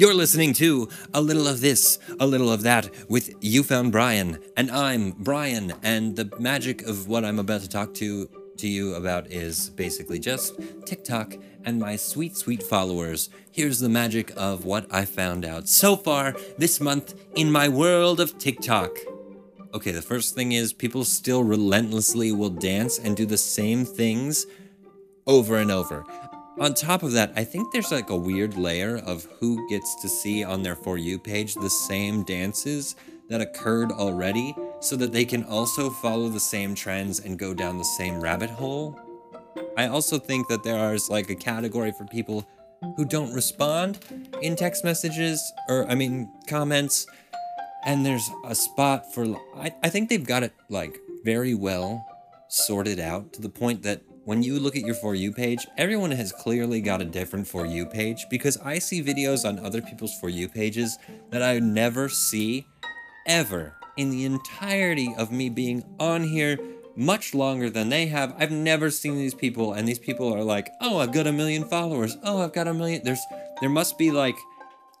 You're listening to A Little of This, A Little of That with You Found Bryan, and I'm Bryan, and the magic of what I'm about to talk to to you about is basically just TikTok and my sweet, sweet followers. Here's the magic of what I found out so far this month in my world of TikTok. Okay, the first thing is people still relentlessly will dance and do the same things over and over. On top of that, I think there's like a weird layer of who gets to see on their For You page the same dances that occurred already so that they can also follow the same trends and go down the same rabbit hole. I also think that there is like a category for people who don't respond in text messages or, I mean, comments. And there's a spot for, I, I think they've got it like very well sorted out to the point that when you look at your For You page, everyone has clearly got a different For You page because I see videos on other people's For You pages that I never see ever in the entirety of me being on here much longer than they have. I've never seen these people, and these people are like, oh, I've got a million followers. Oh, I've got a million. There's, there must be like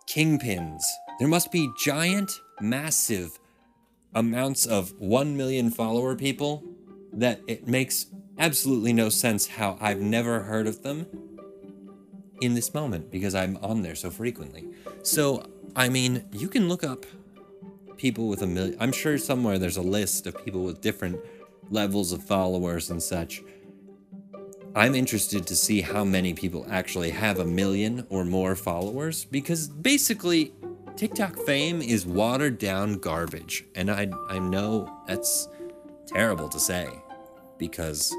kingpins. There must be giant, massive amounts of 1 million follower people that it makes absolutely no sense how I've never heard of them in this moment because I'm on there so frequently. So, I mean, you can look up people with a million. I'm sure somewhere there's a list of people with different levels of followers and such. I'm interested to see how many people actually have a million or more followers because basically TikTok fame is watered down garbage. And I I know that's terrible to say because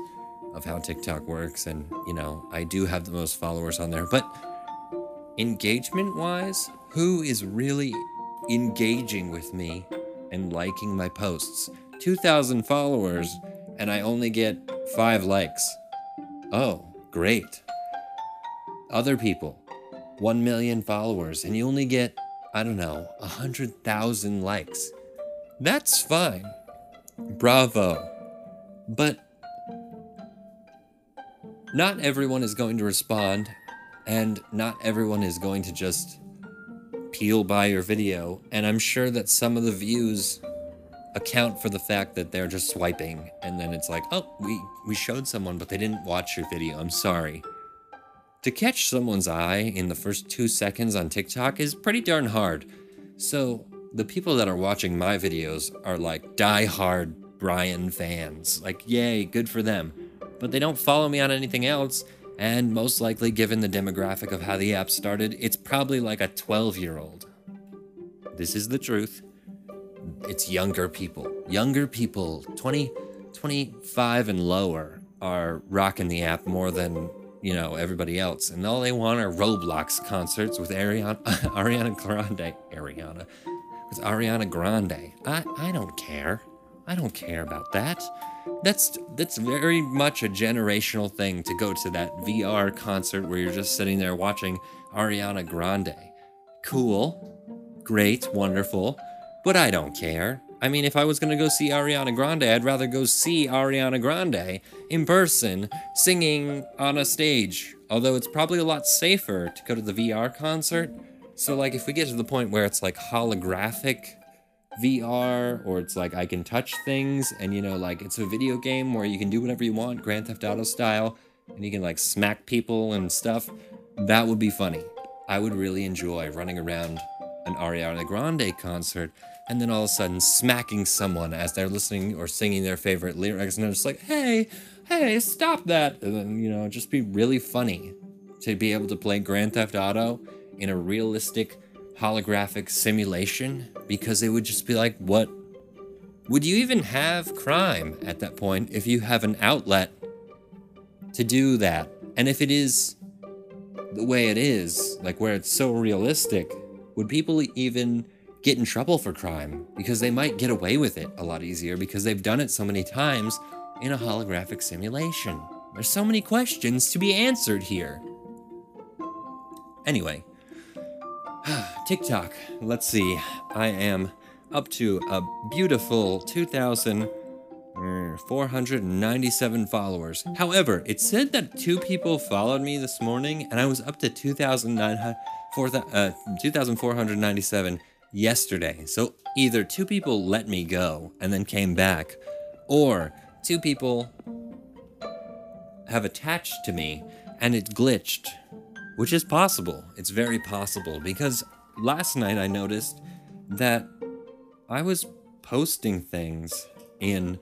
of how TikTok works and you know, I do have the most followers on there, but engagement wise, who is really engaging with me and liking my posts. 2,000 followers, and I only get five likes. Oh, great. Other people, 1 million followers, and you only get, I don't know, 100,000 likes. That's fine. Bravo. But not everyone is going to respond, and not everyone is going to just peel by your video, and I'm sure that some of the views account for the fact that they're just swiping and then it's like, "Oh, we we showed someone but they didn't watch your video. I'm sorry." To catch someone's eye in the first 2 seconds on TikTok is pretty darn hard. So, the people that are watching my videos are like die-hard Bryan fans. Like, yay, good for them. But they don't follow me on anything else and most likely, given the demographic of how the app started, it's probably like a 12 year old. This is the truth. It's younger people. Younger people, 20, 25 and lower, are rocking the app more than, you know, everybody else. And all they want are Roblox concerts with Ariana, Ariana Grande. Ariana. With Ariana Grande. I, I don't care. I don't care about that. That's that's very much a generational thing to go to that VR concert where you're just sitting there watching Ariana Grande. Cool. Great, wonderful. But I don't care. I mean, if I was to go see Ariana Grande, I'd rather go see Ariana Grande in person singing on a stage. Although it's probably a lot safer to go to the VR concert. So, like, if we get to the point where it's like holographic VR or it's like I can touch things and you know like it's a video game where you can do whatever you want Grand Theft Auto style and you can like smack people and stuff that would be funny. I would really enjoy running around an Ariana Grande concert and then all of a sudden smacking someone as they're listening or singing their favorite lyrics and they're just like hey hey stop that. And then you know just be really funny to be able to play Grand Theft Auto in a realistic holographic simulation because it would just be like, what? Would you even have crime at that point if you have an outlet to do that? And if it is the way it is, like where it's so realistic, would people even get in trouble for crime? Because they might get away with it a lot easier because they've done it so many times in a holographic simulation. There's so many questions to be answered here. Anyway, TikTok. Let's see. I am up to a beautiful 2,497 followers. However, it said that two people followed me this morning and I was up to 2,900. four thou- uh, 2,497 yesterday. So either two people let me go and then came back, or two people have attached to me and it glitched, which is possible. It's very possible because last night I noticed that I was posting things in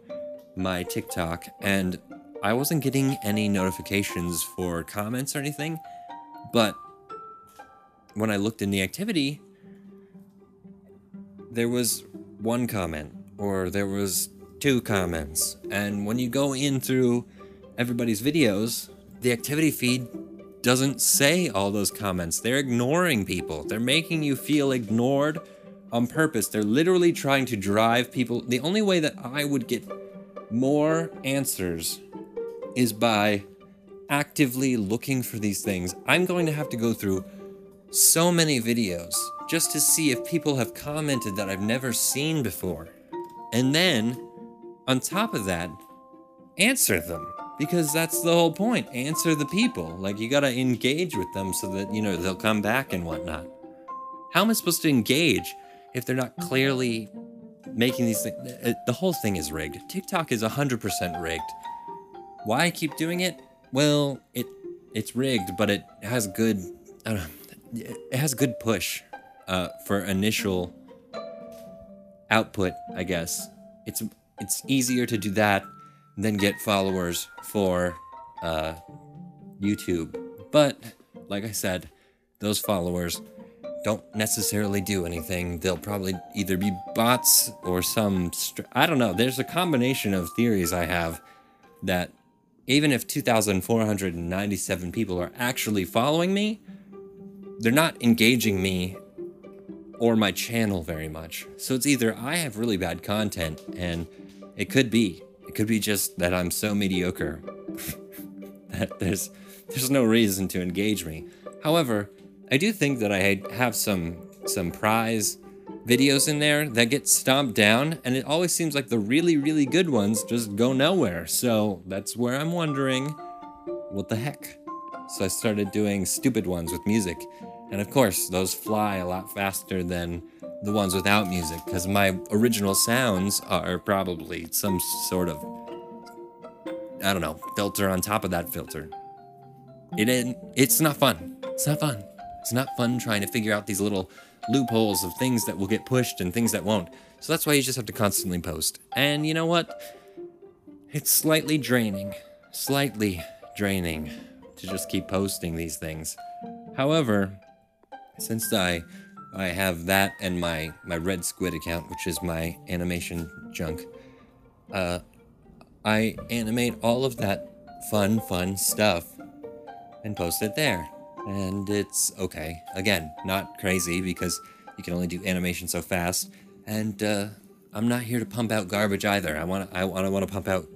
my TikTok and I wasn't getting any notifications for comments or anything, but when I looked in the activity, there was one comment or there was two comments. And when you go in through everybody's videos, the activity feed doesn't say all those comments. They're ignoring people. They're making you feel ignored on purpose. They're literally trying to drive people. The only way that I would get more answers is by actively looking for these things. I'm going to have to go through so many videos just to see if people have commented that I've never seen before. And then, on top of that, answer them. Because that's the whole point. Answer the people. Like, you gotta engage with them so that, you know, they'll come back and whatnot. How am I supposed to engage if they're not clearly making these things? The whole thing is rigged. TikTok is 100% rigged. Why I keep doing it? Well, it it's rigged, but it has good. I don't know. It has good push uh, for initial output. I guess it's it's easier to do that than get followers for uh, YouTube. But like I said, those followers don't necessarily do anything. They'll probably either be bots or some. Str- I don't know. There's a combination of theories I have that even if 2,497 people are actually following me, they're not engaging me or my channel very much. So it's either I have really bad content, and it could be, could be just that I'm so mediocre that there's there's no reason to engage me. However, I do think that I have some some prize videos in there that get stomped down, and it always seems like the really, really good ones just go nowhere. So that's where I'm wondering, what the heck? So I started doing stupid ones with music. And of course, those fly a lot faster than the ones without music, because my original sounds are probably some sort of, I don't know, filter on top of that filter. It ain't, it's not fun. It's not fun. It's not fun trying to figure out these little loopholes of things that will get pushed and things that won't. So that's why you just have to constantly post. And you know what? It's slightly draining. Slightly draining to just keep posting these things. However, since I I have that and my my Red Squid account, which is my animation junk, uh, I animate all of that fun, fun stuff and post it there and it's okay. Again, not crazy because you can only do animation so fast, and uh, I'm not here to pump out garbage either. I want I want I want to pump out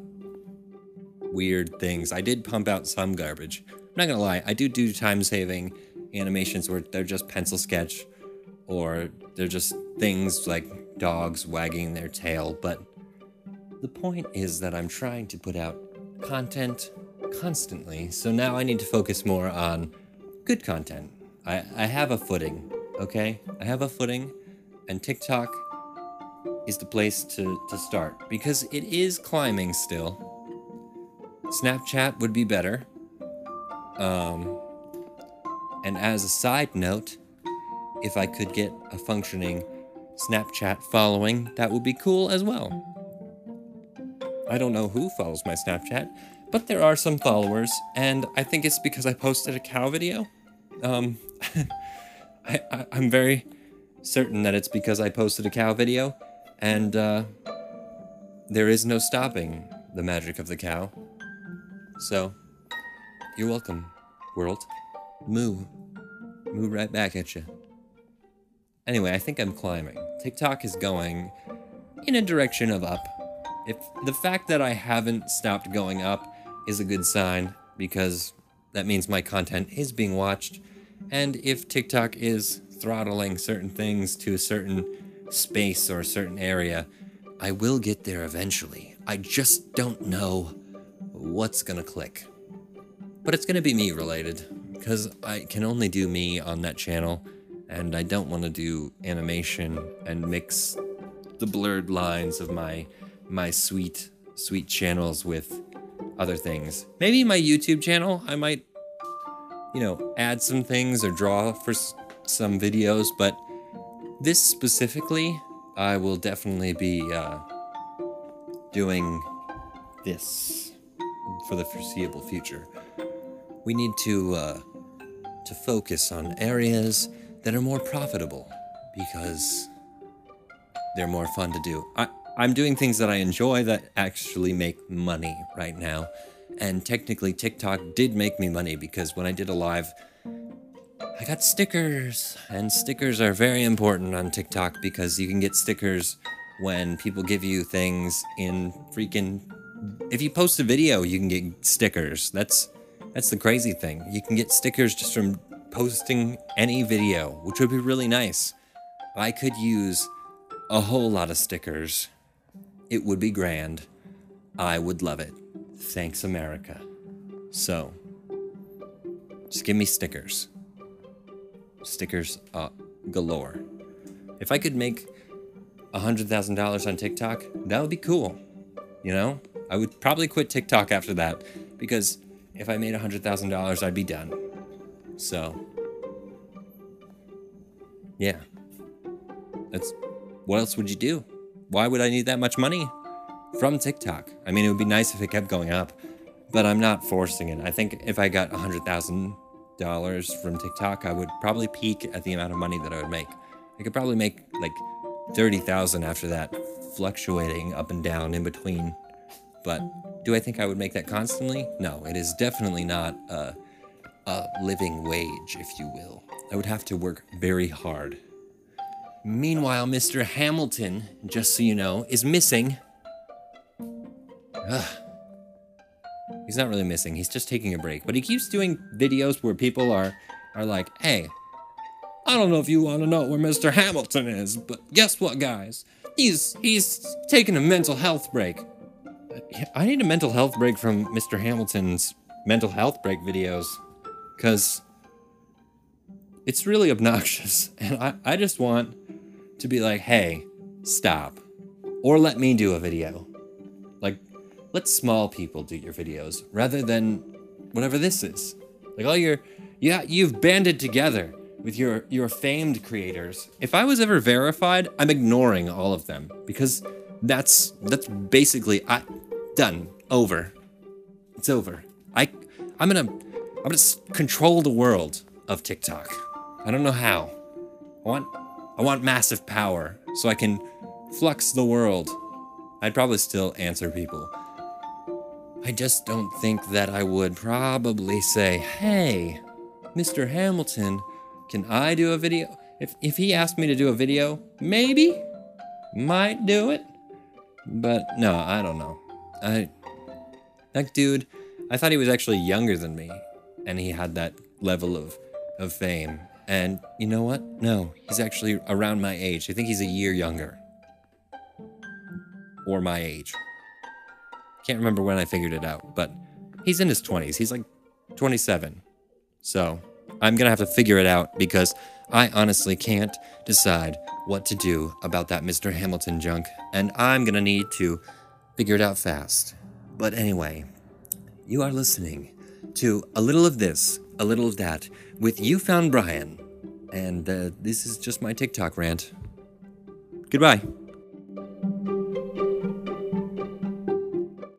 weird things. I did pump out some garbage. I'm not gonna lie, I do do time saving animations where they're just pencil sketch, or they're just things like dogs wagging their tail. But the point is that I'm trying to put out content constantly, so now I need to focus more on good content. I, I have a footing, okay? I have a footing, and TikTok is the place to, to start because it is climbing still. Snapchat would be better. Um, and as a side note, if I could get a functioning Snapchat following, that would be cool as well. I don't know who follows my Snapchat, but there are some followers, and I think it's because I posted a cow video. Um, I, I, am very certain that it's because I posted a cow video, and uh, there is no stopping the magic of the cow. So, you're welcome, world. Moo. Moo right back at you. Anyway, I think I'm climbing. TikTok is going in a direction of up. If the fact that I haven't stopped going up is a good sign because that means my content is being watched. And if TikTok is throttling certain things to a certain space or a certain area, I will get there eventually. I just don't know what's gonna click. But it's gonna be me related, because I can only do me on that channel, and I don't want to do animation and mix the blurred lines of my my sweet sweet channels with other things. Maybe my YouTube channel, I might you know, add some things or draw for s- some videos, but this specifically, I will definitely be uh, doing this for the foreseeable future. We need to uh, to focus on areas that are more profitable because they're more fun to do. I, I'm doing things that I enjoy that actually make money right now. And technically, TikTok did make me money because when I did a live, I got stickers. And stickers are very important on TikTok because you can get stickers when people give you things in freaking. If you post a video, you can get stickers. That's that's the crazy thing. You can get stickers just from posting any video, which would be really nice. I could use a whole lot of stickers. It would be grand. I would love it. Thanks, America. So, just give me stickers. Stickers uh, galore. If I could make $100,000 on TikTok, that would be cool. You know? I would probably quit TikTok after that because if I made $100,000, I'd be done. So, yeah. That's what else would you do? Why would I need that much money from TikTok? I mean, it would be nice if it kept going up, but I'm not forcing it. I think if I got $100,000 from TikTok, I would probably peak at the amount of money that I would make. I could probably make like 30,000 after that, fluctuating up and down in between. But do I think I would make that constantly? No, it is definitely not a, a living wage, if you will. I would have to work very hard. Meanwhile, Mr. Hamilton, just so you know, is missing. Ugh. He's not really missing, he's just taking a break. But he keeps doing videos where people are are like, hey, I don't know if you want to know where Mr. Hamilton is, but guess what, guys? He's he's taking a mental health break. Uh, I need a mental health break from Mr. Hamilton's mental health break videos, because it's really obnoxious. And I, I just want to be like, hey, stop. Or let me do a video. Like, let small people do your videos rather than whatever this is. Like all your yeah, you've banded together with your your famed creators. If I was ever verified, I'm ignoring all of them because that's that's basically I done over. It's over. I I'm gonna I'm gonna control the world of TikTok. I don't know how. I want I want massive power so I can flux the world. I'd probably still answer people. I just don't think that I would probably say, "Hey, Mr. Hamilton, can I do a video?" If if he asked me to do a video, maybe might do it. But no, I don't know. I that dude, I thought he was actually younger than me and he had that level of of fame. And you know what? No, he's actually around my age. I think he's a year younger. Or my age. Can't remember when I figured it out, but he's in his 20s. He's like 27. So, I'm going to have to figure it out because I honestly can't decide what to do about that Mr. Hamilton junk, and I'm going to need to figure it out fast. But anyway, you are listening to a little of this, a little of that with You Found Bryan. And uh, this is just my TikTok rant. Goodbye.